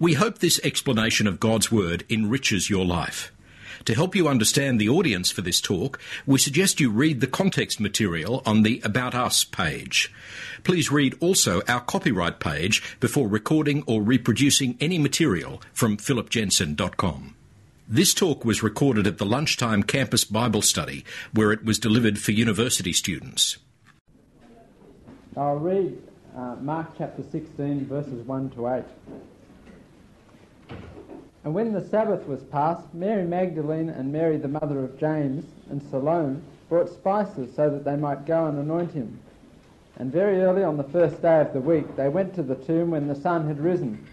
We hope this explanation of God's Word enriches your life. To help you understand the audience for this talk, we suggest you read the context material on the About Us page. Please read also our copyright page before recording or reproducing any material from philipjensen.com. This talk was recorded at the Lunchtime Campus Bible Study, where it was delivered for university students. I'll read uh, Mark chapter 16, verses 1 to 8. And when the Sabbath was past, Mary Magdalene and Mary, the mother of James, and Salome brought spices so that they might go and anoint him. And very early on the first day of the week, they went to the tomb when the sun had risen.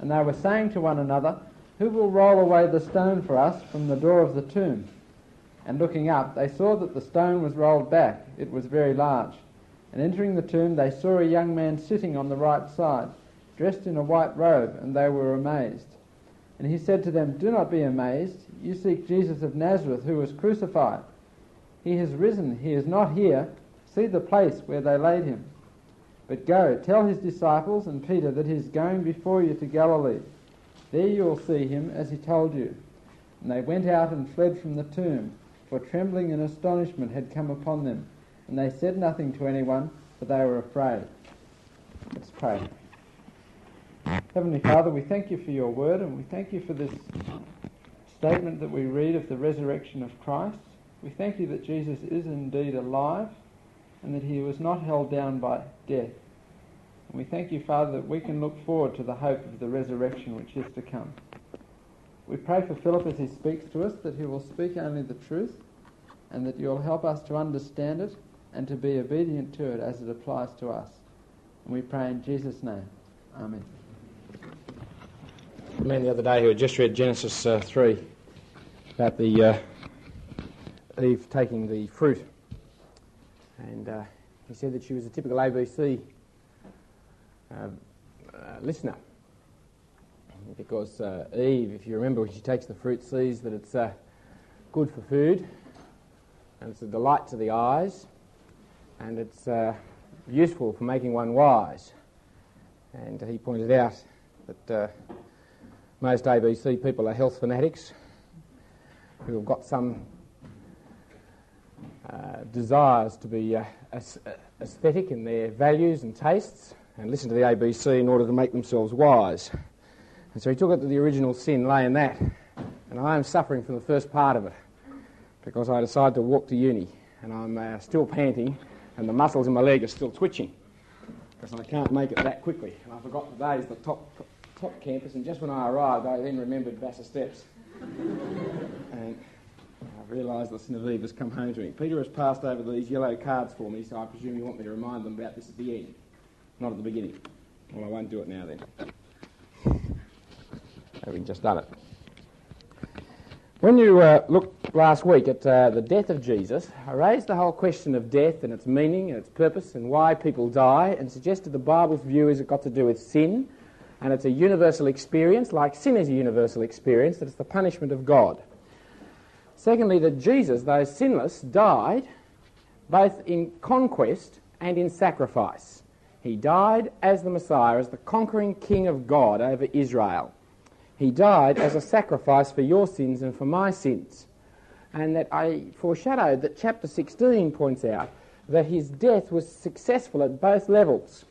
And they were saying to one another, Who will roll away the stone for us from the door of the tomb? And looking up, they saw that the stone was rolled back. It was very large. And entering the tomb, they saw a young man sitting on the right side, dressed in a white robe, and they were amazed. And he said to them, Do not be amazed. You seek Jesus of Nazareth, who was crucified. He has risen. He is not here. See the place where they laid him. But go, tell his disciples and Peter that he is going before you to Galilee. There you will see him as he told you. And they went out and fled from the tomb, for trembling and astonishment had come upon them. And they said nothing to anyone, for they were afraid. Let's pray. Heavenly Father, we thank you for your word and we thank you for this statement that we read of the resurrection of Christ. We thank you that Jesus is indeed alive and that he was not held down by death. And we thank you, Father, that we can look forward to the hope of the resurrection which is to come. We pray for Philip as he speaks to us that he will speak only the truth and that you'll help us to understand it and to be obedient to it as it applies to us. And we pray in Jesus' name. Amen. A man the other day who had just read Genesis uh, 3 about the uh, Eve taking the fruit. And uh, he said that she was a typical ABC uh, uh, listener. Because uh, Eve, if you remember, when she takes the fruit, sees that it's good for food and it's a delight to the eyes and it's useful for making one wise. And he pointed out that most ABC people are health fanatics who have got some uh, desires to be uh, aesthetic in their values and tastes and listen to the ABC in order to make themselves wise. And so he took it that the original sin lay in that. And I am suffering from the first part of it because I decided to walk to uni and I'm uh, still panting and the muscles in my leg are still twitching because I can't make it that quickly. And I forgot today's the top top campus, and just when I arrived, I then remembered Vassar Steps. and I realised that sin has come home to me. Peter has passed over these yellow cards for me, so I presume you want me to remind them about this at the end, not at the beginning. Well, I won't do it now then. Having just done it. When you uh, looked last week at uh, the death of Jesus, I raised the whole question of death and its meaning and its purpose and why people die and suggested the Bible's view is it got to do with sin and it's a universal experience, like sin is a universal experience, that it's the punishment of God. Secondly, that Jesus, though sinless, died both in conquest and in sacrifice. He died as the Messiah, as the conquering King of God over Israel. He died as a sacrifice for your sins and for my sins. And that I foreshadowed that chapter 16 points out that his death was successful at both levels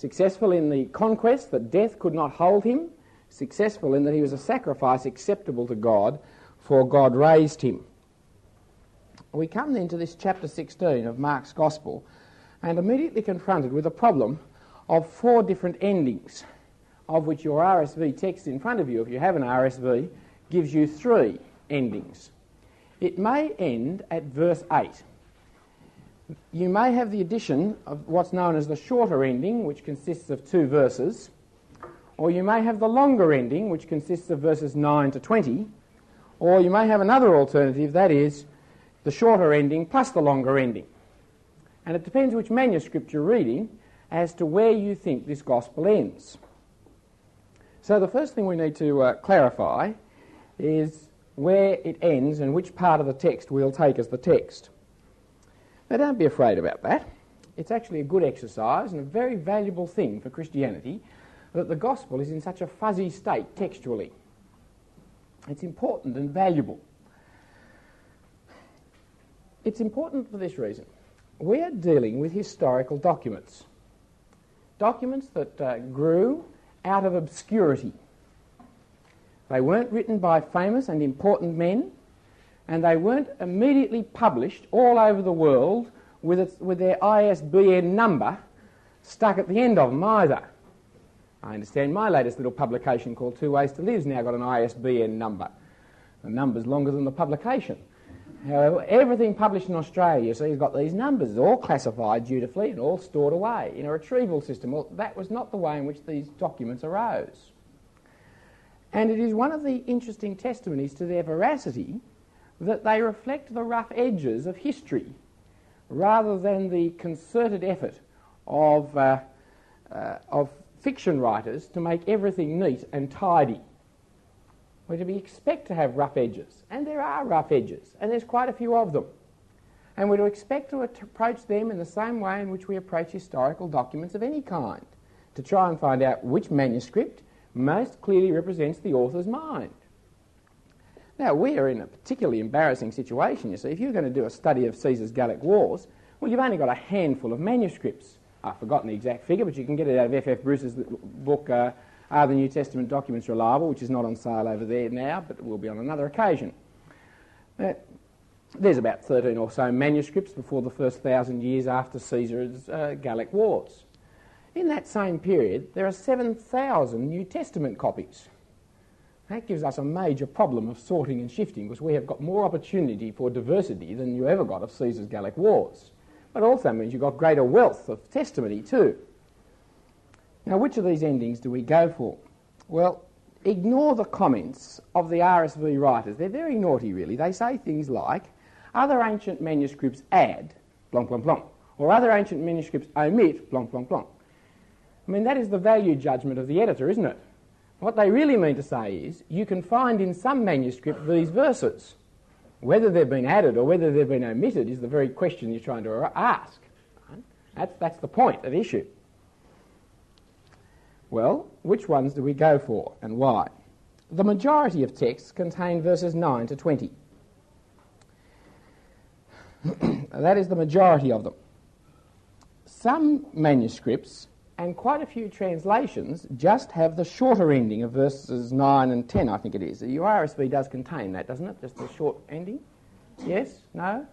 successful in the conquest that death could not hold him, successful in that he was a sacrifice acceptable to God, for God raised him. We come then to this chapter 16 of Mark's Gospel and immediately confronted with a problem of four different endings, of which your RSV text in front of you, if you have an RSV, gives you three endings. It may end at verse 8 you may have the addition of what's known as the shorter ending, which consists of two verses, or you may have the longer ending, which consists of verses 9 to 20, or you may have another alternative, that is, the shorter ending plus the longer ending. And it depends which manuscript you're reading as to where you think this gospel ends. So the first thing we need to uh, clarify is where it ends and which part of the text we'll take as the text. Now, don't be afraid about that. It's actually a good exercise and a very valuable thing for Christianity that the gospel is in such a fuzzy state textually. It's important and valuable. It's important for this reason. We are dealing with historical documents, documents that uh, grew out of obscurity. They weren't written by famous and important men, and they weren't immediately published all over the world with, its, with their ISBN number stuck at the end of them either. I understand my latest little publication called Two Ways to Live's now got an ISBN number. The number's longer than the publication. However, everything published in Australia, so you've got these numbers, all classified dutifully and all stored away in a retrieval system. Well, that was not the way in which these documents arose. And it is one of the interesting testimonies to their veracity that they reflect the rough edges of history rather than the concerted effort of, uh, uh, of fiction writers to make everything neat and tidy. We're to be expect to have rough edges, and there are rough edges, and there's quite a few of them. And we're to expect to approach them in the same way in which we approach historical documents of any kind, to try and find out which manuscript most clearly represents the author's mind. Now, we are in a particularly embarrassing situation, you see. If you're going to do a study of Caesar's Gallic Wars, well, you've only got a handful of manuscripts. I've forgotten the exact figure, but you can get it out of F.F. F. Bruce's book, uh, Are the New Testament Documents Reliable, which is not on sale over there now, but will be on another occasion. Uh, there's about 13 or so manuscripts before the first thousand years after Caesar's uh, Gallic Wars. In that same period, there are 7,000 New Testament copies. That gives us a major problem of sorting and shifting because we have got more opportunity for diversity than you ever got of Caesar's Gallic Wars. But also means you've got greater wealth of testimony too. Now, which of these endings do we go for? Well, ignore the comments of the RSV writers. They're very naughty, really. They say things like, other ancient manuscripts add, blanc, blanc, blanc, or other ancient manuscripts omit, blanc, blanc, blanc. I mean, that is the value judgment of the editor, isn't it? What they really mean to say is, you can find in some manuscript these verses. Whether they've been added or whether they've been omitted is the very question you're trying to ask. That's, that's the point at issue. Well, which ones do we go for and why? The majority of texts contain verses 9 to 20. that is the majority of them. Some manuscripts and quite a few translations just have the shorter ending of verses 9 and 10, I think it is. The RSV does contain that, doesn't it? Just the short ending? Yes? No?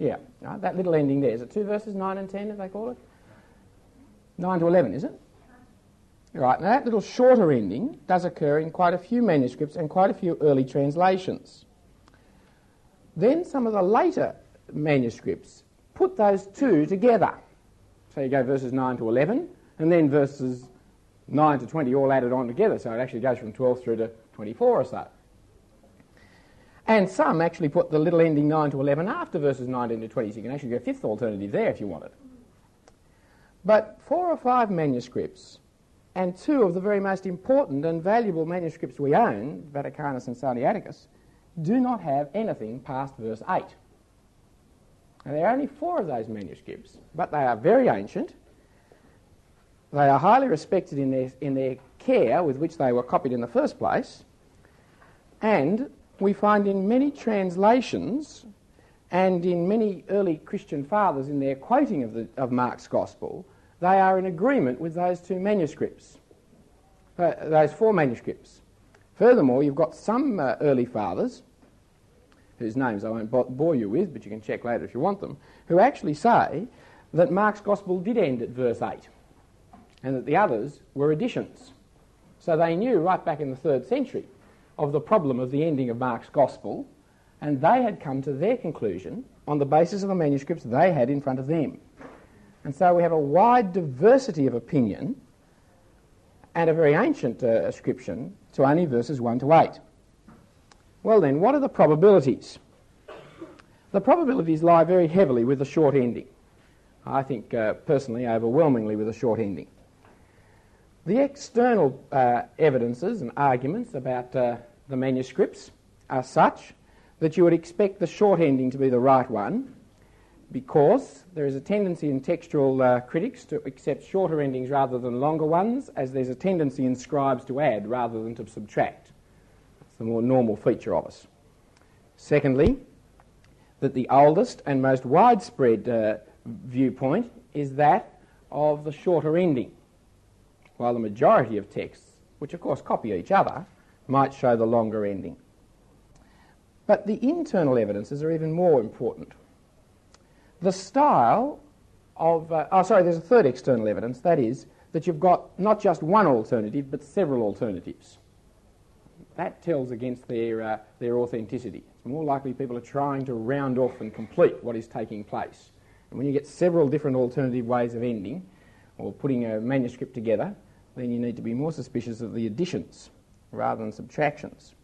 Yeah, no, that little ending there. Is it two verses, 9 and 10, as they call it? 9 to 11, is it? Right, now that little shorter ending does occur in quite a few manuscripts and quite a few early translations. Then some of the later manuscripts put those two together. So you go verses 9 to 11, and then verses 9 to 20 all added on together, so it actually goes from 12 through to 24 or so. And some actually put the little ending 9 to 11 after verses 19 to 20, so you can actually get a fifth alternative there if you want it. But four or five manuscripts, and two of the very most important and valuable manuscripts we own, Vaticanus and Sinaiticus, do not have anything past verse 8. Now, there are only four of those manuscripts, but they are very ancient. They are highly respected in their, in their care with which they were copied in the first place. And we find in many translations and in many early Christian fathers in their quoting of, the, of Mark's Gospel, they are in agreement with those two manuscripts, uh, those four manuscripts. Furthermore, you've got some uh, early fathers whose names I won't bore you with, but you can check later if you want them, who actually say that Mark's Gospel did end at verse 8 and that the others were additions. So they knew right back in the third century of the problem of the ending of Mark's Gospel, and they had come to their conclusion on the basis of the manuscripts they had in front of them. And so we have a wide diversity of opinion and a very ancient uh, ascription to only verses 1 to 8. Well, then, what are the probabilities? The probabilities lie very heavily with the short ending. I think, uh, personally, overwhelmingly with the short ending. The external uh, evidences and arguments about uh, the manuscripts are such that you would expect the short ending to be the right one, because there is a tendency in textual uh, critics to accept shorter endings rather than longer ones, as there's a tendency in scribes to add rather than to subtract. The more normal feature of us. Secondly, that the oldest and most widespread uh, viewpoint is that of the shorter ending, while the majority of texts, which of course copy each other, might show the longer ending. But the internal evidences are even more important. The style of, uh, oh, sorry, there's a third external evidence, that is, that you've got not just one alternative, but several alternatives. That tells against their, uh, their authenticity. It's more likely people are trying to round off and complete what is taking place. And when you get several different alternative ways of ending, or putting a manuscript together, then you need to be more suspicious of the additions rather than subtractions.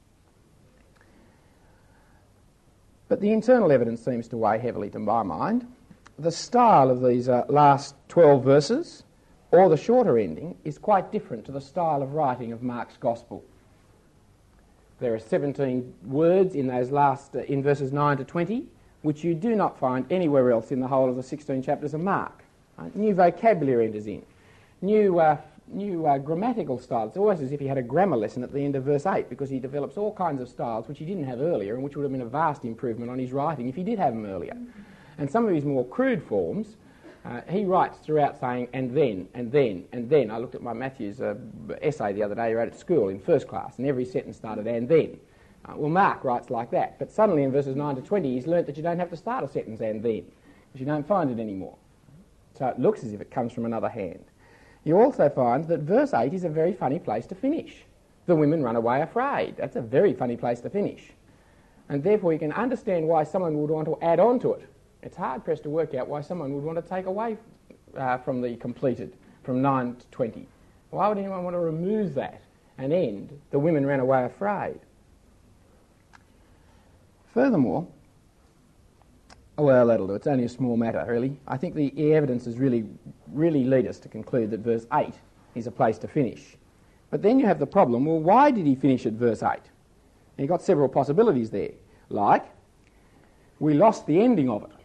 But the internal evidence seems to weigh heavily to my mind. The style of these uh, last 12 verses, or the shorter ending, is quite different to the style of writing of Mark's Gospel. There are 17 words in those last, uh, in verses 9 to 20, which you do not find anywhere else in the whole of the 16 chapters of Mark. Uh, new vocabulary enters in, new uh, new uh, grammatical styles. It's almost as if he had a grammar lesson at the end of verse 8 because he develops all kinds of styles which he didn't have earlier and which would have been a vast improvement on his writing if he did have them earlier. And some of his more crude forms, uh, he writes throughout saying, and then, and then, and then. I looked at my Matthews uh, essay the other day, he wrote at school in first class, and every sentence started, and then. Uh, well, Mark writes like that, but suddenly in verses 9 to 20, he's learnt that you don't have to start a sentence and then, because you don't find it anymore. So it looks as if it comes from another hand you also find that verse 8 is a very funny place to finish. The women run away afraid. That's a very funny place to finish. And therefore, you can understand why someone would want to add on to it. It's hard pressed to work out why someone would want to take away uh, from the completed, from 9 to 20. Why would anyone want to remove that and end the women ran away afraid? Furthermore, well, that'll do. It's only a small matter, really. I think the evidences really, really lead us to conclude that verse 8 is a place to finish. But then you have the problem well, why did he finish at verse 8? And you've got several possibilities there. Like, we lost the ending of it.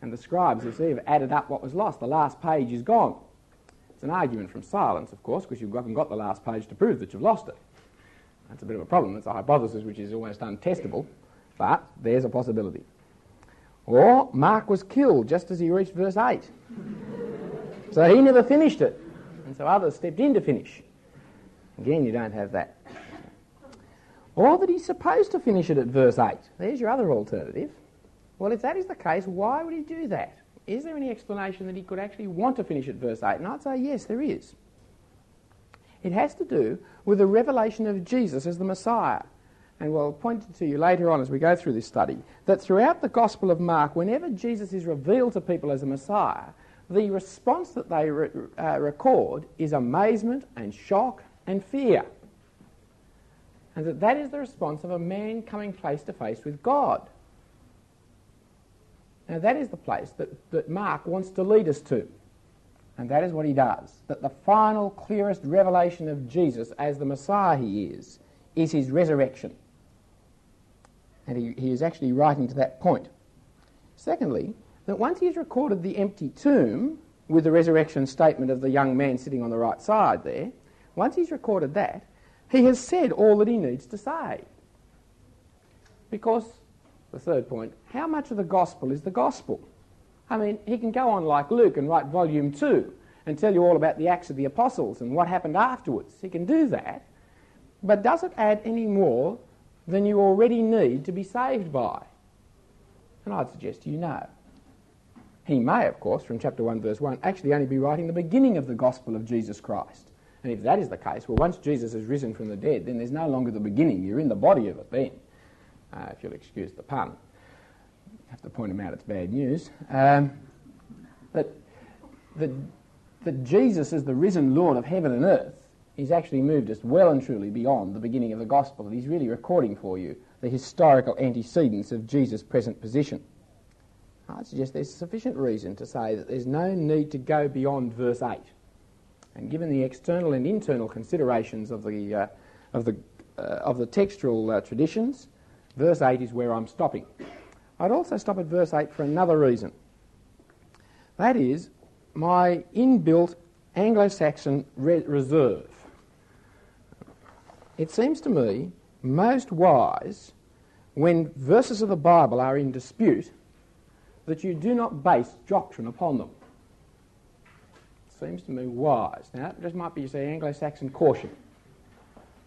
And the scribes, you see, have added up what was lost. The last page is gone. It's an argument from silence, of course, because you haven't got the last page to prove that you've lost it. That's a bit of a problem. It's a hypothesis which is almost untestable, but there's a possibility. Or Mark was killed just as he reached verse 8. so he never finished it. And so others stepped in to finish. Again, you don't have that. Or that he's supposed to finish it at verse 8. There's your other alternative. Well, if that is the case, why would he do that? Is there any explanation that he could actually want to finish at verse 8? And I'd say yes, there is. It has to do with the revelation of Jesus as the Messiah and we'll point to you later on as we go through this study, that throughout the Gospel of Mark, whenever Jesus is revealed to people as a Messiah, the response that they re- uh, record is amazement and shock and fear. And that that is the response of a man coming face to face with God. Now, that is the place that, that Mark wants to lead us to. And that is what he does. That the final, clearest revelation of Jesus as the Messiah he is, is his resurrection. And he, he is actually writing to that point. Secondly, that once he has recorded the empty tomb with the resurrection statement of the young man sitting on the right side there, once he's recorded that, he has said all that he needs to say. Because, the third point, how much of the gospel is the gospel? I mean, he can go on like Luke and write volume two and tell you all about the Acts of the Apostles and what happened afterwards. He can do that. But does it add any more than you already need to be saved by? And I'd suggest you know. He may, of course, from chapter 1, verse 1, actually only be writing the beginning of the gospel of Jesus Christ. And if that is the case, well, once Jesus has risen from the dead, then there's no longer the beginning. You're in the body of it then, uh, if you'll excuse the pun. Have to point him out, it's bad news. Um, that, that, that Jesus is the risen Lord of heaven and earth he's actually moved us well and truly beyond the beginning of the gospel, and he's really recording for you the historical antecedents of Jesus' present position. I suggest there's sufficient reason to say that there's no need to go beyond verse 8. And given the external and internal considerations of the, uh, of the, uh, of the textual uh, traditions, verse 8 is where I'm stopping. I'd also stop at verse 8 for another reason. That is my inbuilt Anglo Saxon re- reserve. It seems to me most wise when verses of the Bible are in dispute that you do not base doctrine upon them. Seems to me wise. Now, this might be, you say, Anglo Saxon caution.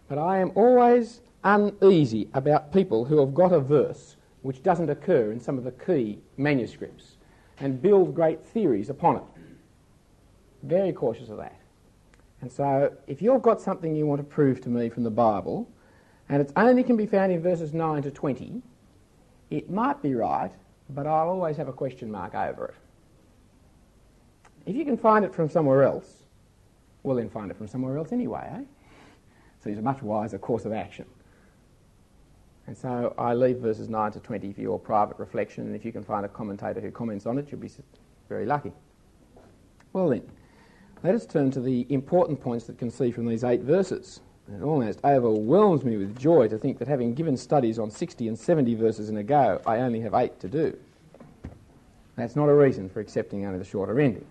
But I am always uneasy about people who have got a verse which doesn't occur in some of the key manuscripts and build great theories upon it. Very cautious of that. And so, if you've got something you want to prove to me from the Bible, and it only can be found in verses 9 to 20, it might be right, but I'll always have a question mark over it. If you can find it from somewhere else, well, then find it from somewhere else anyway, eh? So it's a much wiser course of action. And so I leave verses 9 to 20 for your private reflection, and if you can find a commentator who comments on it, you'll be very lucky. Well, then, let us turn to the important points that can see from these eight verses. It almost overwhelms me with joy to think that having given studies on 60 and 70 verses in a go, I only have eight to do. That's not a reason for accepting only the shorter ending.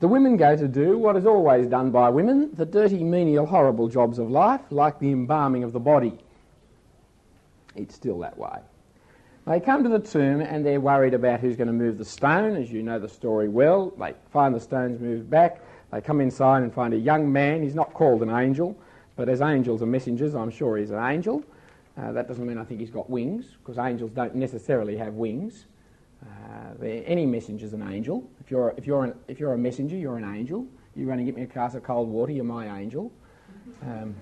The women go to do what is always done by women the dirty, menial, horrible jobs of life, like the embalming of the body. It's still that way. They come to the tomb and they're worried about who's going to move the stone, as you know the story well. They find the stones moved back. They come inside and find a young man. He's not called an angel, but as angels are messengers, I'm sure he's an angel. Uh, that doesn't mean I think he's got wings, because angels don't necessarily have wings. Uh, any messenger's an angel. If you're, if, you're an, if you're a messenger, you're an angel. You run and get me a glass of cold water, you're my angel. Um,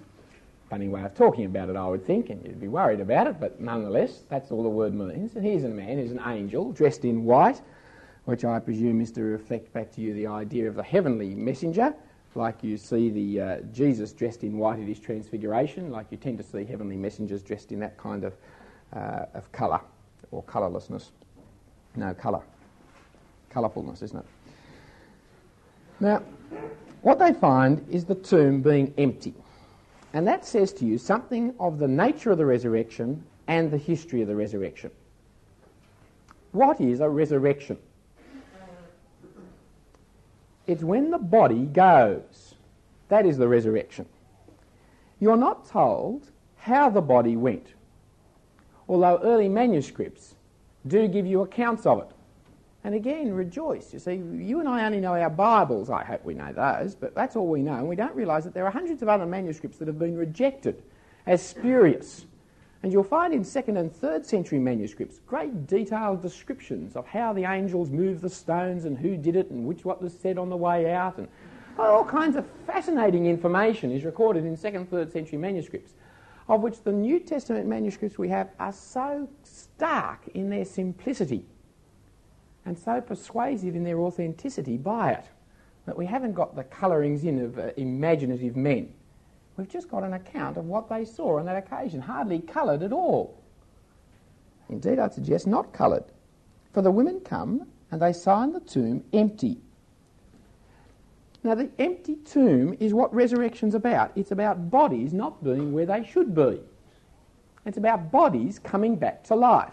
funny way of talking about it, I would think, and you'd be worried about it, but nonetheless, that's all the word means. And here's a man who's an angel, dressed in white, which I presume is to reflect back to you the idea of the heavenly messenger, like you see the uh, Jesus dressed in white at his transfiguration, like you tend to see heavenly messengers dressed in that kind of, uh, of colour or colourlessness. No, colour. Colourfulness, isn't it? Now, what they find is the tomb being empty. And that says to you something of the nature of the resurrection and the history of the resurrection. What is a resurrection? It's when the body goes. That is the resurrection. You're not told how the body went, although early manuscripts do give you accounts of it. And again, rejoice. You see, you and I only know our Bibles. I hope we know those, but that's all we know. And we don't realise that there are hundreds of other manuscripts that have been rejected as spurious. And you'll find in second and third century manuscripts great detailed descriptions of how the angels moved the stones and who did it and which what was said on the way out. And oh, all kinds of fascinating information is recorded in second, third century manuscripts, of which the New Testament manuscripts we have are so stark in their simplicity and so persuasive in their authenticity by it that we haven't got the colourings in of uh, imaginative men. We've just got an account of what they saw on that occasion, hardly coloured at all. Indeed, I'd suggest not coloured. For the women come and they find the tomb empty. Now, the empty tomb is what resurrection's about. It's about bodies not being where they should be. It's about bodies coming back to life.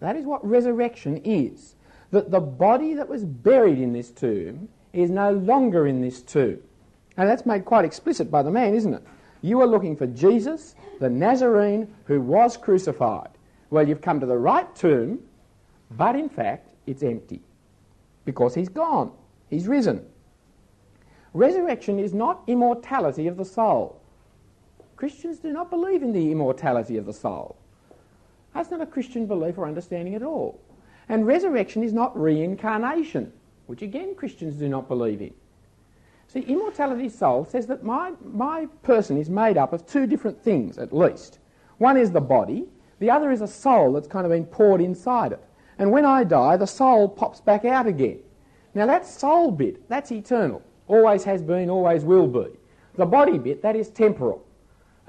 That is what resurrection is. That the body that was buried in this tomb is no longer in this tomb. And that's made quite explicit by the man, isn't it? You are looking for Jesus, the Nazarene who was crucified. Well, you've come to the right tomb, but in fact, it's empty because he's gone. He's risen. Resurrection is not immortality of the soul. Christians do not believe in the immortality of the soul. That's not a Christian belief or understanding at all. And resurrection is not reincarnation, which again Christians do not believe in. See, immortality soul says that my, my person is made up of two different things, at least. One is the body, the other is a soul that's kind of been poured inside it. And when I die, the soul pops back out again. Now, that soul bit, that's eternal. Always has been, always will be. The body bit, that is temporal.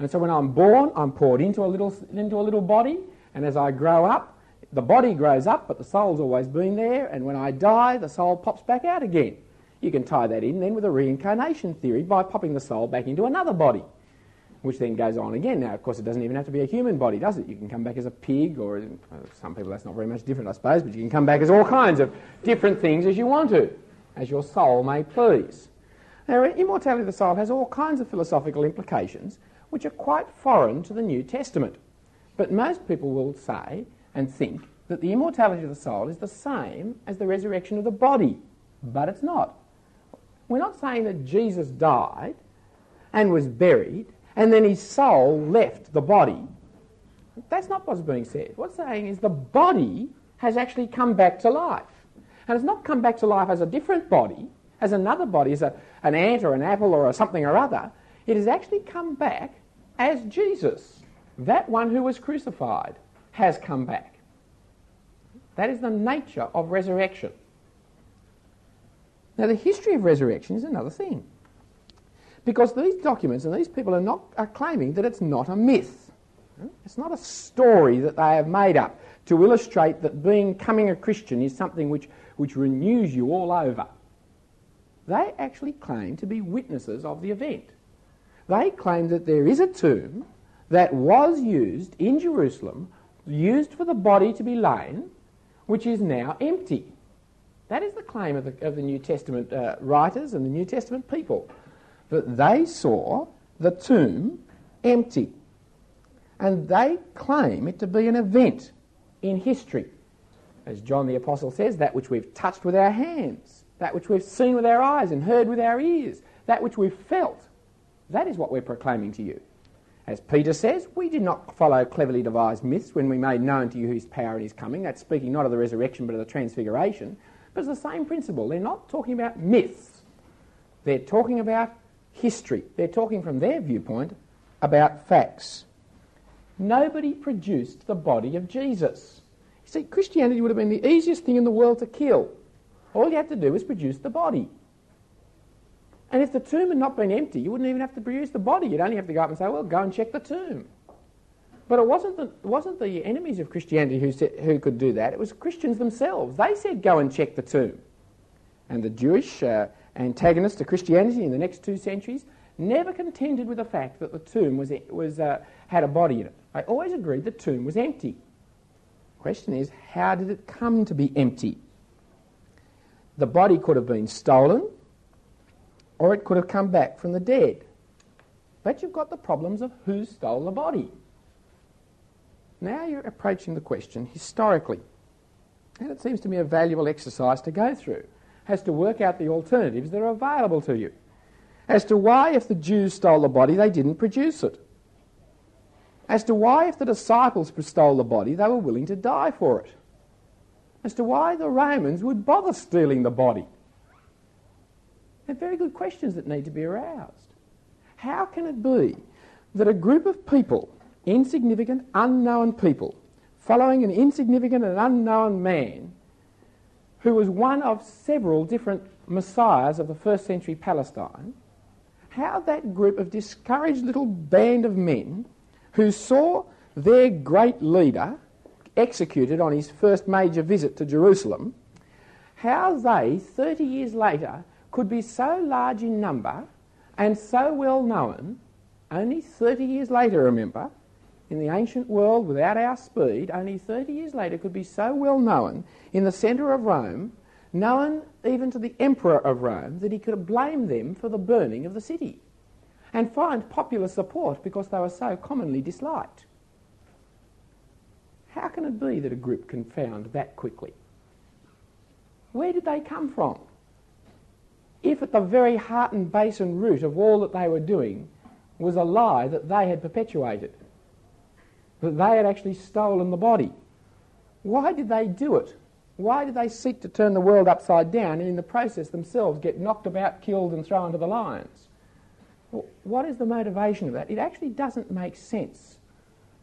And so when I'm born, I'm poured into a little, into a little body, and as I grow up, the body grows up, but the soul's always been there, and when I die, the soul pops back out again. You can tie that in then with a reincarnation theory by popping the soul back into another body. which then goes on again. Now, of course, it doesn't even have to be a human body, does it? You can come back as a pig, or uh, some people that's not very much different, I suppose, but you can come back as all kinds of different things as you want to, as your soul may please. Now, immortality of the soul has all kinds of philosophical implications which are quite foreign to the New Testament. But most people will say and think that the immortality of the soul is the same as the resurrection of the body, but it's not. We're not saying that Jesus died and was buried and then his soul left the body. That's not what's being said. What's saying is the body has actually come back to life. And it's not come back to life as a different body, as another body, as a, an ant or an apple or something or other. It has actually come back as Jesus, that one who was crucified, has come back. That is the nature of resurrection. Now, the history of resurrection is another thing. Because these documents and these people are, not, are claiming that it's not a myth. It's not a story that they have made up to illustrate that being coming a Christian is something which, which renews you all over. They actually claim to be witnesses of the event. They claim that there is a tomb that was used in Jerusalem, used for the body to be lain, which is now empty. That is the claim of the, of the New Testament uh, writers and the New Testament people that they saw the tomb empty. And they claim it to be an event in history. As John the Apostle says, that which we've touched with our hands, that which we've seen with our eyes and heard with our ears, that which we've felt, that is what we're proclaiming to you. As Peter says, we did not follow cleverly devised myths when we made known to you his power and his coming. That's speaking not of the resurrection but of the transfiguration. But it's the same principle. They're not talking about myths, they're talking about history. They're talking from their viewpoint about facts. Nobody produced the body of Jesus. You see, Christianity would have been the easiest thing in the world to kill. All you had to do was produce the body. And if the tomb had not been empty, you wouldn't even have to produce the body. You'd only have to go up and say, well, go and check the tomb. But it wasn't the, it wasn't the enemies of Christianity who, said, who could do that. It was Christians themselves. They said, go and check the tomb. And the Jewish uh, antagonists to Christianity in the next two centuries, never contended with the fact that the tomb was, was, uh, had a body in it. They always agreed the tomb was empty. The question is, how did it come to be empty? The body could have been stolen, or it could have come back from the dead. But you've got the problems of who stole the body. Now you're approaching the question historically. And it seems to me a valuable exercise to go through has to work out the alternatives that are available to you as to why, if the Jews stole the body, they didn't produce it. As to why, if the disciples stole the body, they were willing to die for it. As to why the Romans would bother stealing the body. They're very good questions that need to be aroused. How can it be that a group of people, insignificant, unknown people, following an insignificant and unknown man, who was one of several different messiahs of the first century Palestine, how that group of discouraged little band of men who saw their great leader executed on his first major visit to Jerusalem, how they, 30 years later, could be so large in number and so well known, only 30 years later, remember, in the ancient world without our speed, only 30 years later, could be so well known in the centre of Rome, known even to the emperor of Rome, that he could blame them for the burning of the city and find popular support because they were so commonly disliked. How can it be that a group can found that quickly? Where did they come from? If at the very heart and base and root of all that they were doing was a lie that they had perpetuated, that they had actually stolen the body. Why did they do it? Why did they seek to turn the world upside down and in the process themselves get knocked about, killed, and thrown to the lions? What is the motivation of that? It actually doesn't make sense,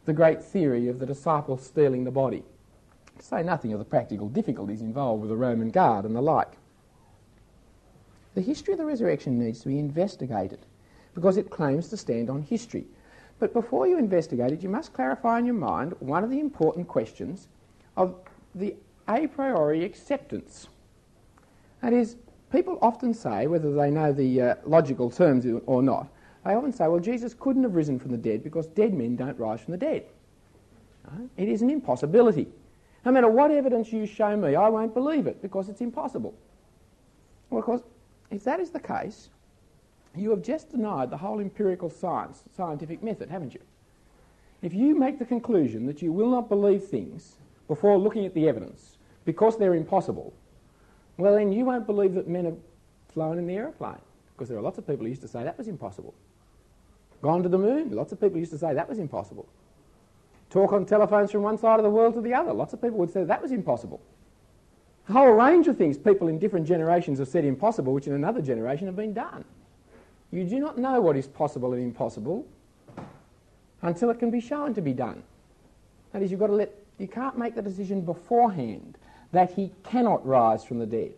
the great theory of the disciples stealing the body. To say nothing of the practical difficulties involved with the Roman guard and the like. The history of the resurrection needs to be investigated because it claims to stand on history. But before you investigate it, you must clarify in your mind one of the important questions of the a priori acceptance. That is, people often say, whether they know the uh, logical terms or not, They often say, well, Jesus couldn't have risen from the dead because dead men don't rise from the dead. It is an impossibility. No matter what evidence you show me, I won't believe it because it's impossible. Well, of course, if that is the case, you have just denied the whole empirical science, scientific method, haven't you? If you make the conclusion that you will not believe things before looking at the evidence because they're impossible, well, then you won't believe that men have flown in the aeroplane because there are lots of people who used to say that was impossible. Gone to the moon, lots of people used to say that was impossible. Talk on telephones from one side of the world to the other, lots of people would say that was impossible. A whole range of things people in different generations have said impossible, which in another generation have been done. You do not know what is possible and impossible until it can be shown to be done. That is, you've got to let, you can't make the decision beforehand that he cannot rise from the dead.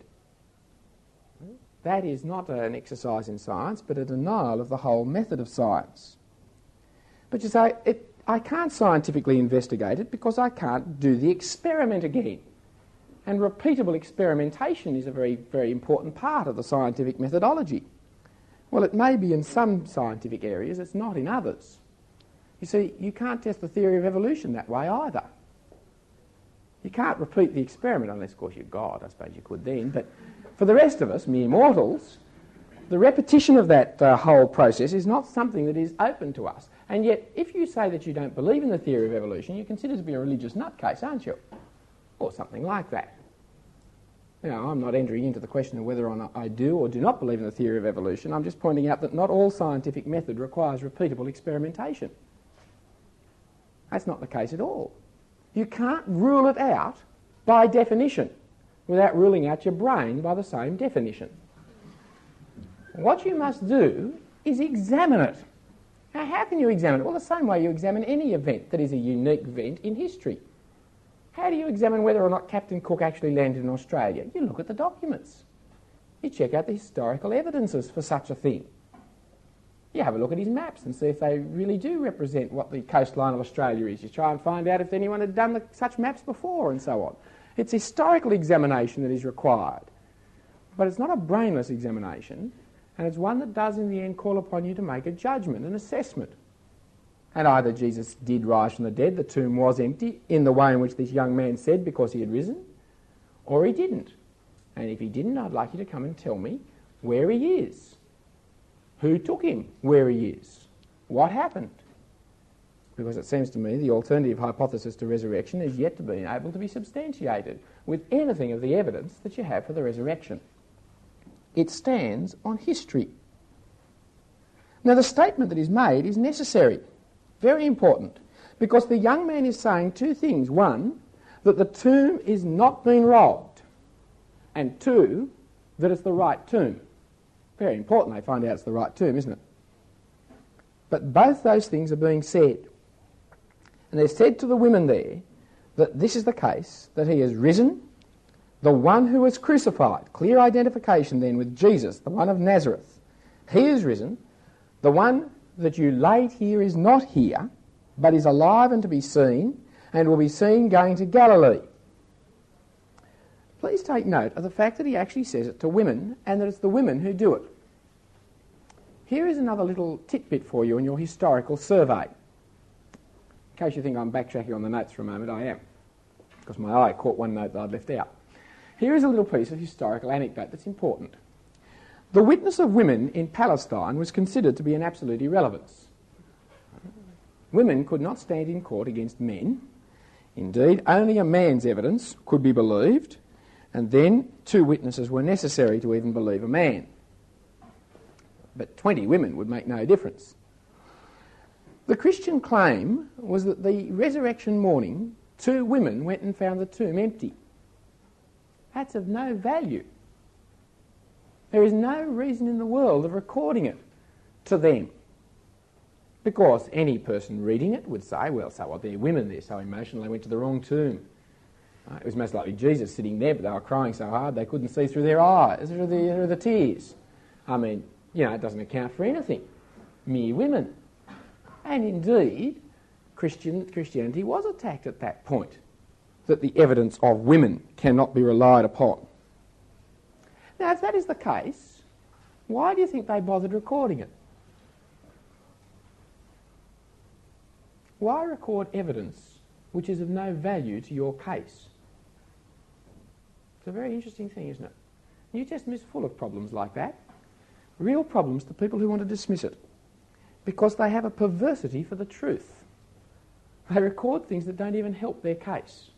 That is not an exercise in science, but a denial of the whole method of science. But you say, it, I can't scientifically investigate it because I can't do the experiment again. And repeatable experimentation is a very, very important part of the scientific methodology. Well, it may be in some scientific areas, it's not in others. You see, you can't test the theory of evolution that way either. You can't repeat the experiment unless, of course, you're God. I suppose you could then. But for the rest of us, mere mortals, the repetition of that uh, whole process is not something that is open to us. And yet, if you say that you don't believe in the theory of evolution, you're considered to be a religious nutcase, aren't you? Or something like that. Know, I'm not entering into the question of whether or not I do or do not believe in the theory of evolution. I'm just pointing out that not all scientific method requires repeatable experimentation. That's not the case at all. You can't rule it out by definition without ruling out your brain by the same definition. What you must do is examine it. Now, how can you examine it? Well, the same way you examine any event that is a unique event in history. How do you examine whether or not Captain Cook actually landed in Australia? You look at the documents. You check out the historical evidences for such a thing. You have a look at his maps and see if they really do represent what the coastline of Australia is. You try and find out if anyone had done the, such maps before and so on. It's historical examination that is required. But it's not a brainless examination, and it's one that does in the end call upon you to make a judgment, an assessment. And either Jesus did rise from the dead, the tomb was empty, in the way in which this young man said because he had risen, or he didn't. And if he didn't, I'd like you to come and tell me where he is. Who took him where he is? What happened? Because it seems to me the alternative hypothesis to resurrection is yet to be able to be substantiated with anything of the evidence that you have for the resurrection. It stands on history. Now, the statement that is made is necessary. Very important. Because the young man is saying two things. One, that the tomb is not being robbed. And two, that it's the right tomb. Very important they find out it's the right tomb, isn't it? But both those things are being said. And they're said to the women there that this is the case, that he has risen, the one who was crucified. Clear identification then with Jesus, the one of Nazareth. He is risen. The one that you laid here is not here, but is alive and to be seen, and will be seen going to Galilee. Please take note of the fact that he actually says it to women, and that it's the women who do it. Here is another little tidbit for you in your historical survey. In case you think I'm backtracking on the notes for a moment, I am, because my eye caught one note that I'd left out. Here is a little piece of historical anecdote that's important. The witness of women in Palestine was considered to be an absolute irrelevance. Women could not stand in court against men. Indeed, only a man's evidence could be believed, and then two witnesses were necessary to even believe a man. But 20 women would make no difference. The Christian claim was that the resurrection morning, two women went and found the tomb empty. That's of no value. There is no reason in the world of recording it to them. Because any person reading it would say, well, so what, they're women, they're so emotional, they went to the wrong tomb. Uh, it was most likely Jesus sitting there, but they were crying so hard they couldn't see through their eyes, through the, through the tears. I mean, you know, it doesn't account for anything. Mere women. And indeed, Christian, Christianity was attacked at that point, that the evidence of women cannot be relied upon. Now, if that is the case, why do you think they bothered recording it? Why record evidence which is of no value to your case? It's a very interesting thing, isn't it? New Testament's full of problems like that. Real problems to people who want to dismiss it. Because they have a perversity for the truth. They record things that don't even help their case.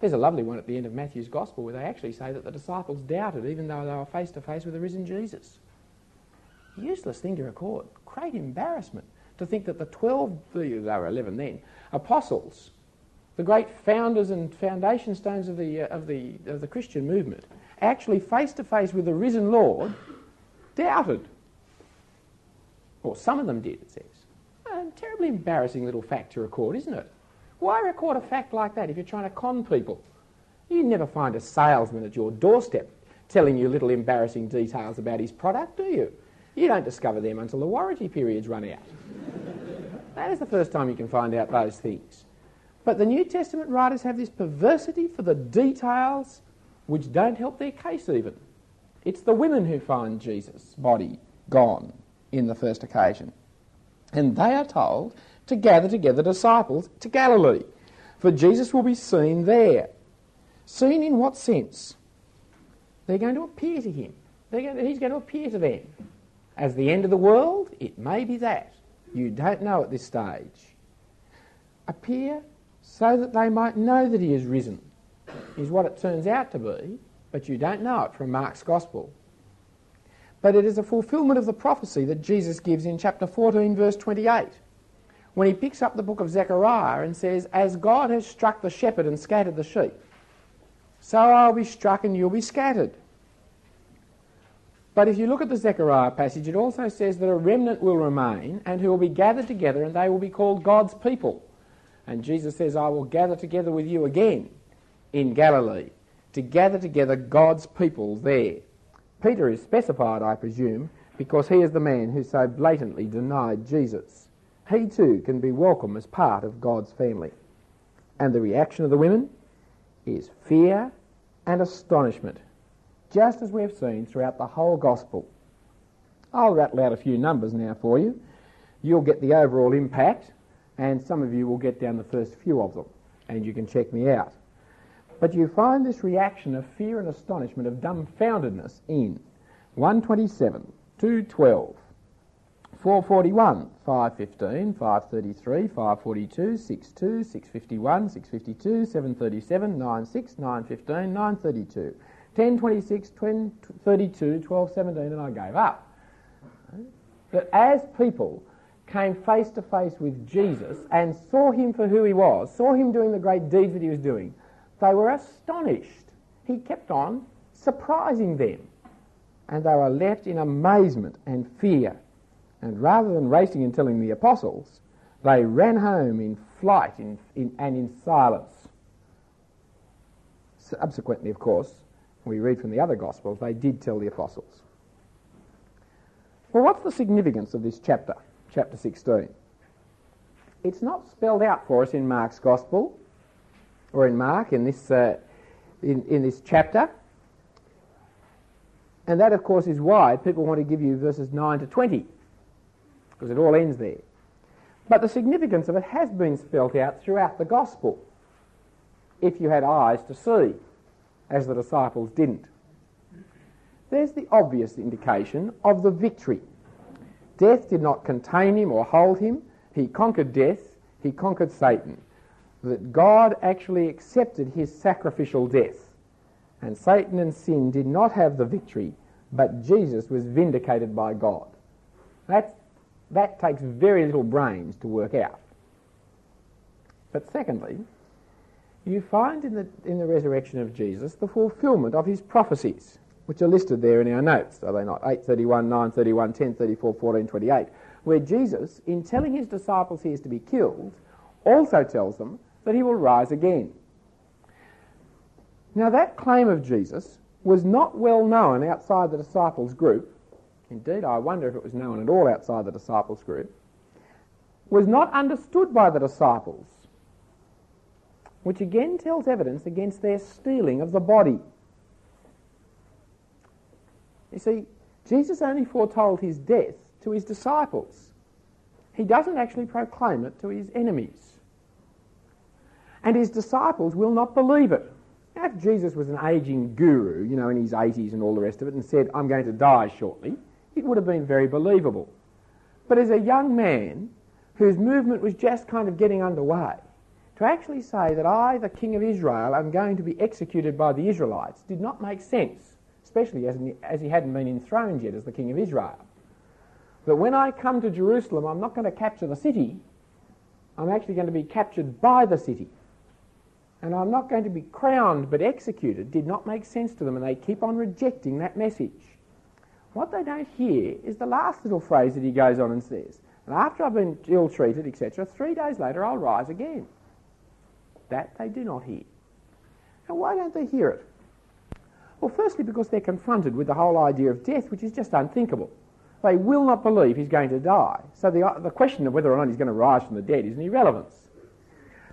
There's a lovely one at the end of Matthew's Gospel where they actually say that the disciples doubted even though they were face to face with the risen Jesus. Useless thing to record. Great embarrassment to think that the 12, they were 11 then, apostles, the great founders and foundation stones of the, uh, of the, of the Christian movement, actually face to face with the risen Lord, doubted. Or some of them did, it says. A terribly embarrassing little fact to record, isn't it? Why record a fact like that if you're trying to con people? You never find a salesman at your doorstep telling you little embarrassing details about his product, do you? You don't discover them until the warranty periods run out. that is the first time you can find out those things. But the New Testament writers have this perversity for the details which don't help their case even. It's the women who find Jesus' body gone in the first occasion. And they are told to gather together disciples to Galilee, for Jesus will be seen there. Seen in what sense? They're going to appear to him. Going to, he's going to appear to them. As the end of the world, it may be that. You don't know at this stage. Appear so that they might know that he is risen, is what it turns out to be, but you don't know it from Mark's Gospel. But it is a fulfillment of the prophecy that Jesus gives in chapter 14, verse 28 when he picks up the book of Zechariah and says, As God has struck the shepherd and scattered the sheep, so I'll be struck and you'll be scattered. But if you look at the Zechariah passage, it also says that a remnant will remain and who will be gathered together and they will be called God's people. And Jesus says, I will gather together with you again in Galilee to gather together God's people there. Peter is specified, I presume, because he is the man who so blatantly denied Jesus he too can be welcome as part of God's family. And the reaction of the women is fear and astonishment, just as we have seen throughout the whole gospel. I'll rattle out a few numbers now for you. You'll get the overall impact, and some of you will get down the first few of them, and you can check me out. But you find this reaction of fear and astonishment, of dumbfoundedness in 127, 212, 441, 515, 533, 542, 62, 651, 652, 737, 96, 915, 932, 10, 26, 20, 32, 12, 17, and I gave up. But as people came face to face with Jesus and saw him for who he was, saw him doing the great deeds that he was doing, they were astonished. He kept on surprising them. And they were left in amazement and fear and rather than racing and telling the apostles, they ran home in flight in, in, and in silence. Subsequently, of course, we read from the other Gospels, they did tell the apostles. Well, what's the significance of this chapter, chapter 16? It's not spelled out for us in Mark's Gospel or in Mark in this, uh, in, in this chapter. And that, of course, is why people want to give you verses 9 to 20 because it all ends there. But the significance of it has been spelt out throughout the gospel, if you had eyes to see, as the disciples didn't. There's the obvious indication of the victory. Death did not contain him or hold him. He conquered death, he conquered Satan. That God actually accepted his sacrificial death. And Satan and sin did not have the victory, but Jesus was vindicated by God. That's that takes very little brains to work out. But secondly, you find in the, in the resurrection of Jesus the fulfillment of his prophecies, which are listed there in our notes, are they not? 831, 931, 1034, 1428, where Jesus, in telling his disciples he is to be killed, also tells them that he will rise again. Now, that claim of Jesus was not well known outside the disciples' group indeed I wonder if it was known at all outside the disciples' group, was not understood by the disciples, which again tells evidence against their stealing of the body. You see, Jesus only foretold his death to his disciples. he doesn't actually proclaim it to his enemies. And his disciples will not believe it. Now, if Jesus was an aging guru, you know, in his 80s and all the rest of it, and said, I'm going to die shortly, it would have been very believable. But as a young man whose movement was just kind of getting underway, to actually say that I, the king of Israel, am going to be executed by the Israelites did not make sense, especially as, as he hadn't been enthroned yet as the king of Israel. That when I come to Jerusalem, I'm not going to capture the city, I'm actually going to be captured by the city. And I'm not going to be crowned but executed did not make sense to them, and they keep on rejecting that message. What they don't hear is the last little phrase that he goes on and says, and after I've been ill treated, etc., three days later I'll rise again. That they do not hear. Now, why don't they hear it? Well, firstly, because they're confronted with the whole idea of death, which is just unthinkable. They will not believe he's going to die. So the, the question of whether or not he's going to rise from the dead is an irrelevance.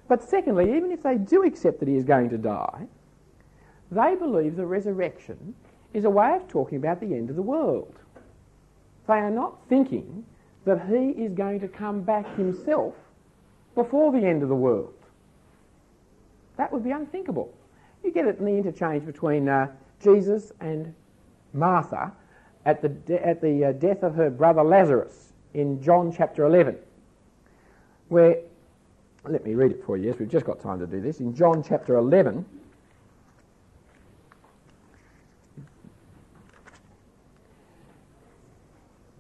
But secondly, even if they do accept that he is going to die, they believe the resurrection is a way of talking about the end of the world. They are not thinking that he is going to come back himself before the end of the world. That would be unthinkable. You get it in the interchange between uh, Jesus and Martha at the, de- at the uh, death of her brother Lazarus in John chapter 11, where, let me read it for you, yes, we've just got time to do this. In John chapter 11,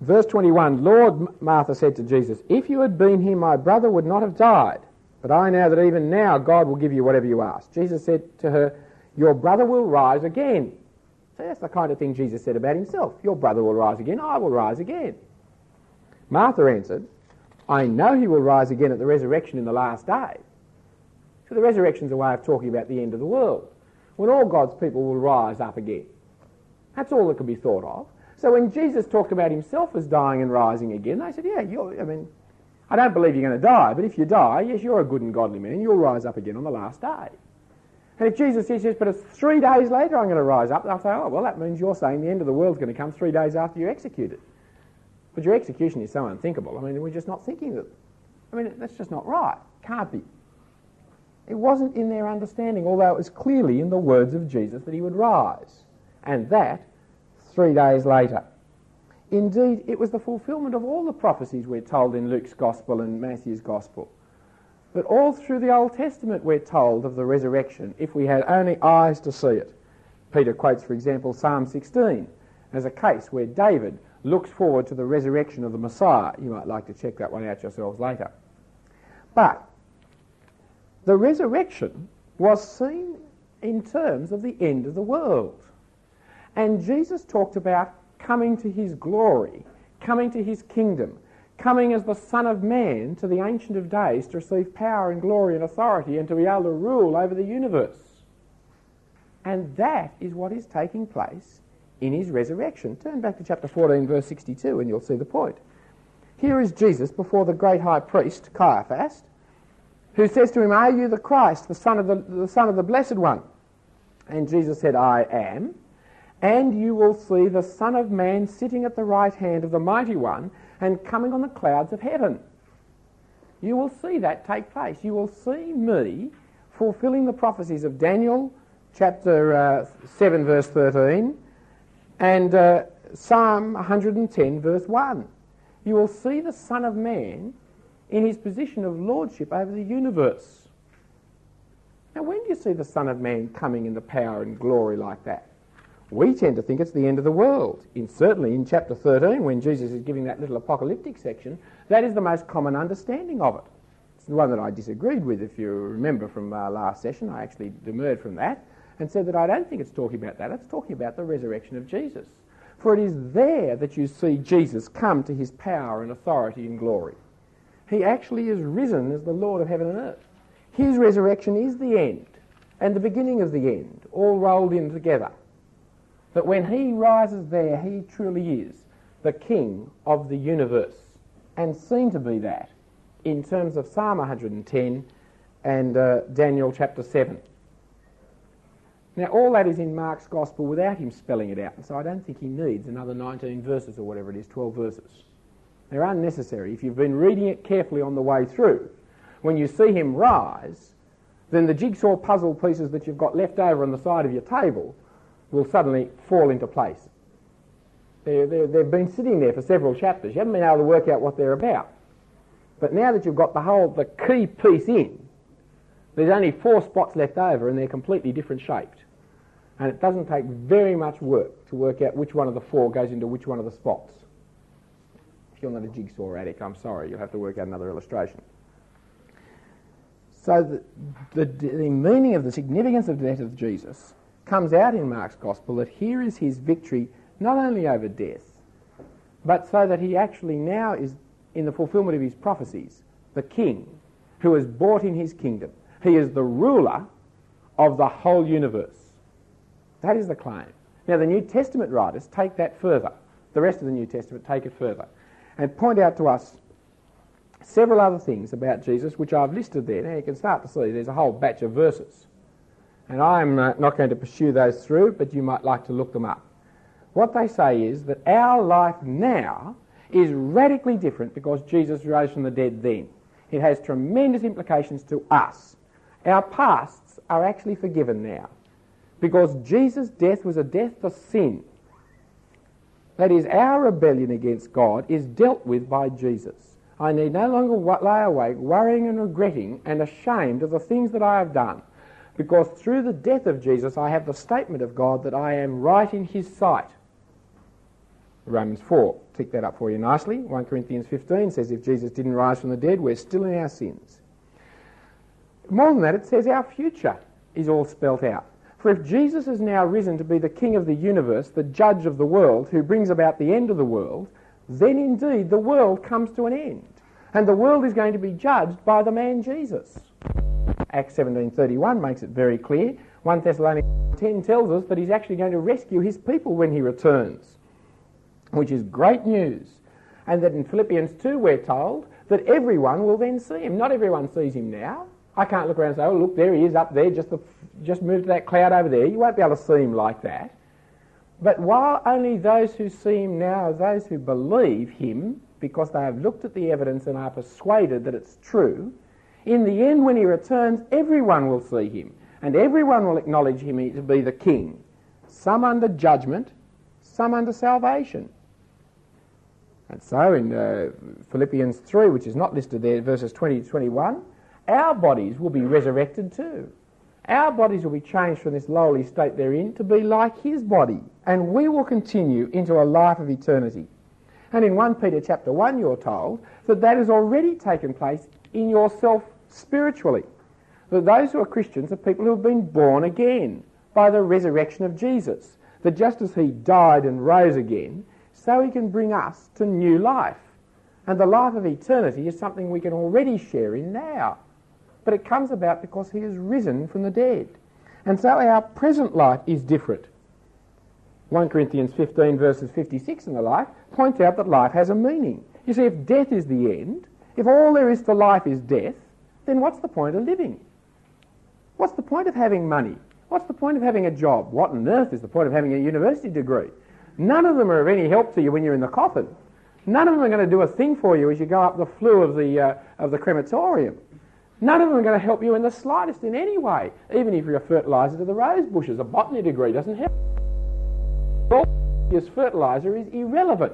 Verse 21 Lord, Martha said to Jesus, If you had been here, my brother would not have died. But I know that even now God will give you whatever you ask. Jesus said to her, Your brother will rise again. So that's the kind of thing Jesus said about himself. Your brother will rise again, I will rise again. Martha answered, I know he will rise again at the resurrection in the last day. So the resurrection is a way of talking about the end of the world, when all God's people will rise up again. That's all that can be thought of. So when Jesus talked about himself as dying and rising again, they said, yeah, I mean, I don't believe you're going to die, but if you die, yes, you're a good and godly man. You'll rise up again on the last day. And if Jesus says, but it's three days later I'm going to rise up, they'll say, oh, well, that means you're saying the end of the world's going to come three days after you're executed. But your execution is so unthinkable. I mean, we're just not thinking that. I mean, that's just not right. Can't be. It wasn't in their understanding, although it was clearly in the words of Jesus that he would rise. And that three days later. Indeed, it was the fulfillment of all the prophecies we're told in Luke's Gospel and Matthew's Gospel. But all through the Old Testament we're told of the resurrection if we had only eyes to see it. Peter quotes, for example, Psalm 16 as a case where David looks forward to the resurrection of the Messiah. You might like to check that one out yourselves later. But the resurrection was seen in terms of the end of the world. And Jesus talked about coming to his glory, coming to his kingdom, coming as the Son of Man to the Ancient of Days to receive power and glory and authority and to be able to rule over the universe. And that is what is taking place in his resurrection. Turn back to chapter 14, verse 62, and you'll see the point. Here is Jesus before the great high priest, Caiaphas, who says to him, Are you the Christ, the Son of the, the, son of the Blessed One? And Jesus said, I am and you will see the Son of Man sitting at the right hand of the Mighty One and coming on the clouds of heaven. You will see that take place. You will see me fulfilling the prophecies of Daniel chapter uh, 7, verse 13, and uh, Psalm 110, verse 1. You will see the Son of Man in his position of lordship over the universe. Now, when do you see the Son of Man coming in the power and glory like that? We tend to think it's the end of the world. In, certainly in chapter 13, when Jesus is giving that little apocalyptic section, that is the most common understanding of it. It's the one that I disagreed with, if you remember from our last session. I actually demurred from that and said that I don't think it's talking about that. It's talking about the resurrection of Jesus. For it is there that you see Jesus come to his power and authority and glory. He actually is risen as the Lord of heaven and earth. His resurrection is the end and the beginning of the end, all rolled in together that when he rises there, he truly is the king of the universe, and seen to be that in terms of Psalm 110 and uh, Daniel chapter 7. Now, all that is in Mark's Gospel without him spelling it out, and so I don't think he needs another 19 verses or whatever it is, 12 verses. They're unnecessary. If you've been reading it carefully on the way through, when you see him rise, then the jigsaw puzzle pieces that you've got left over on the side of your table will suddenly fall into place. they they've been sitting there for several chapters. You haven't been able to work out what they're about. But now that you've got the whole, the key piece in, there's only four spots left over and they're completely different shaped. And it doesn't take very much work to work out which one of the four goes into which one of the spots. If you're not a jigsaw addict, I'm sorry, you'll have to work out another illustration. So the, the, the meaning of the significance of the death of Jesus comes out in Mark's gospel that here is his victory not only over death, but so that he actually now is, in the fulfillment of his prophecies, the king who has bought in his kingdom. He is the ruler of the whole universe. That is the claim. Now, the New Testament writers take that further. The rest of the New Testament take it further and point out to us several other things about Jesus, which I've listed there. Now, you can start to see there's a whole batch of verses. And I'm uh, not going to pursue those through, but you might like to look them up. What they say is that our life now is radically different because Jesus rose from the dead then. It has tremendous implications to us. Our pasts are actually forgiven now because Jesus' death was a death for sin. That is, our rebellion against God is dealt with by Jesus. I need no longer lie awake worrying and regretting and ashamed of the things that I have done because through the death of Jesus I have the statement of God that I am right in his sight. Romans 4, tick that up for you nicely. 1 Corinthians 15 says if Jesus didn't rise from the dead, we're still in our sins. More than that, it says our future is all spelt out. For if Jesus is now risen to be the King of the universe, the judge of the world, who brings about the end of the world, then indeed the world comes to an end. And the world is going to be judged by the man Jesus. Acts 17.31 makes it very clear. 1 Thessalonians 10 tells us that he's actually going to rescue his people when he returns which is great news. And that in Philippians 2 we're told that everyone will then see him. Not everyone sees him now. I can't look around and say, oh, look, there he is up there, just, the, just move to that cloud over there. You won't be able to see him like that. But while only those who see him now are those who believe him, because they have looked at the evidence and are persuaded that it's true, in the end, when he returns, everyone will see him, and everyone will acknowledge him to be the king, some under judgment, some under salvation. And so in uh, Philippians 3, which is not listed there, verses 20 to 21, our bodies will be resurrected too. Our bodies will be changed from this lowly state they're in to be like his body, and we will continue into a life of eternity. And in 1 Peter chapter 1, you're told that that has already taken place in yourself spiritually. That those who are Christians are people who have been born again by the resurrection of Jesus. That just as he died and rose again, so he can bring us to new life. And the life of eternity is something we can already share in now. But it comes about because he has risen from the dead. And so our present life is different. 1 Corinthians 15 verses 56 and the like points out that life has a meaning. You see, if death is the end, if all there is to life is death, then what's the point of living? What's the point of having money? What's the point of having a job? What on earth is the point of having a university degree? None of them are of any help to you when you're in the coffin. None of them are going to do a thing for you as you go up the flue of the, uh, of the crematorium. None of them are going to help you in the slightest in any way, even if you're a fertiliser to the rose bushes. A botany degree doesn't help. All this fertiliser is irrelevant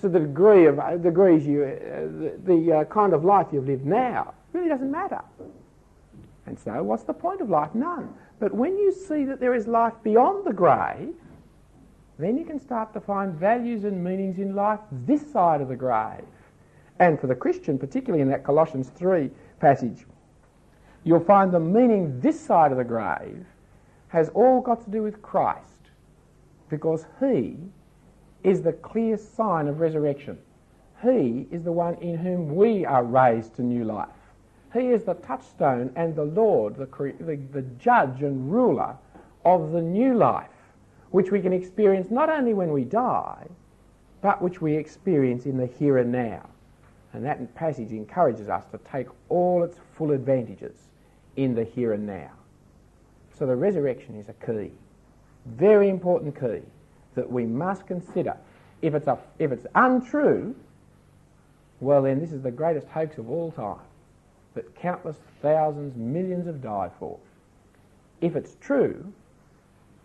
to the degree of uh, degrees you, uh, the, the uh, kind of life you've lived now. Really doesn't matter. And so, what's the point of life? None. But when you see that there is life beyond the grave, then you can start to find values and meanings in life this side of the grave. And for the Christian, particularly in that Colossians 3 passage, you'll find the meaning this side of the grave has all got to do with Christ, because He is the clear sign of resurrection. He is the one in whom we are raised to new life. He is the touchstone and the Lord, the, the, the judge and ruler of the new life which we can experience not only when we die, but which we experience in the here and now. And that passage encourages us to take all its full advantages in the here and now. So the resurrection is a key, very important key that we must consider. If it's, a, if it's untrue, well then this is the greatest hoax of all time that countless thousands, millions have died for. If it's true,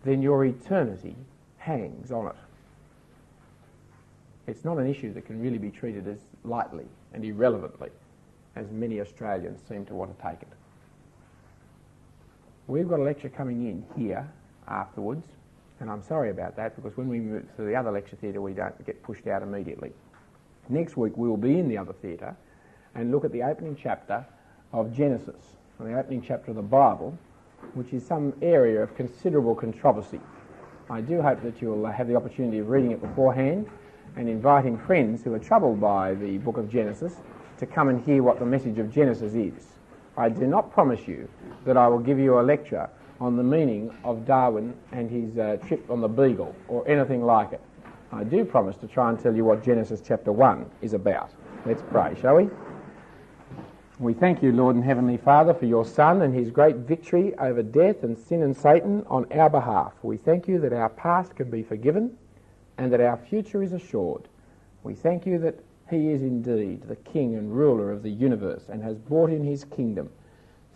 then your eternity hangs on it. It's not an issue that can really be treated as lightly and irrelevantly as many Australians seem to want to take it. We've got a lecture coming in here afterwards, and I'm sorry about that because when we move to the other lecture theatre, we don't get pushed out immediately. Next week, we will be in the other theatre and look at the opening chapter of Genesis, the opening chapter of the Bible, which is some area of considerable controversy. I do hope that you'll have the opportunity of reading it beforehand and inviting friends who are troubled by the book of Genesis to come and hear what the message of Genesis is. I do not promise you that I will give you a lecture on the meaning of Darwin and his uh, trip on the Beagle or anything like it. I do promise to try and tell you what Genesis chapter 1 is about. Let's pray, shall we? We thank you, Lord and Heavenly Father, for your Son and his great victory over death and sin and Satan on our behalf. We thank you that our past can be forgiven and that our future is assured. We thank you that he is indeed the King and ruler of the universe and has brought in his kingdom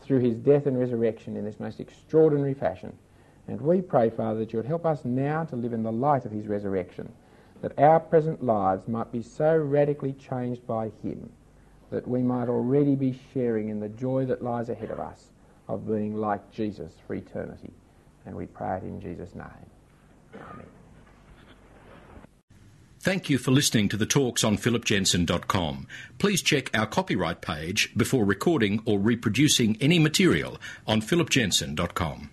through his death and resurrection in this most extraordinary fashion. And we pray, Father, that you would help us now to live in the light of his resurrection, that our present lives might be so radically changed by him that we might already be sharing in the joy that lies ahead of us of being like Jesus for eternity. And we pray it in Jesus' name. Amen. Thank you for listening to the talks on philipjensen.com. Please check our copyright page before recording or reproducing any material on philipjensen.com.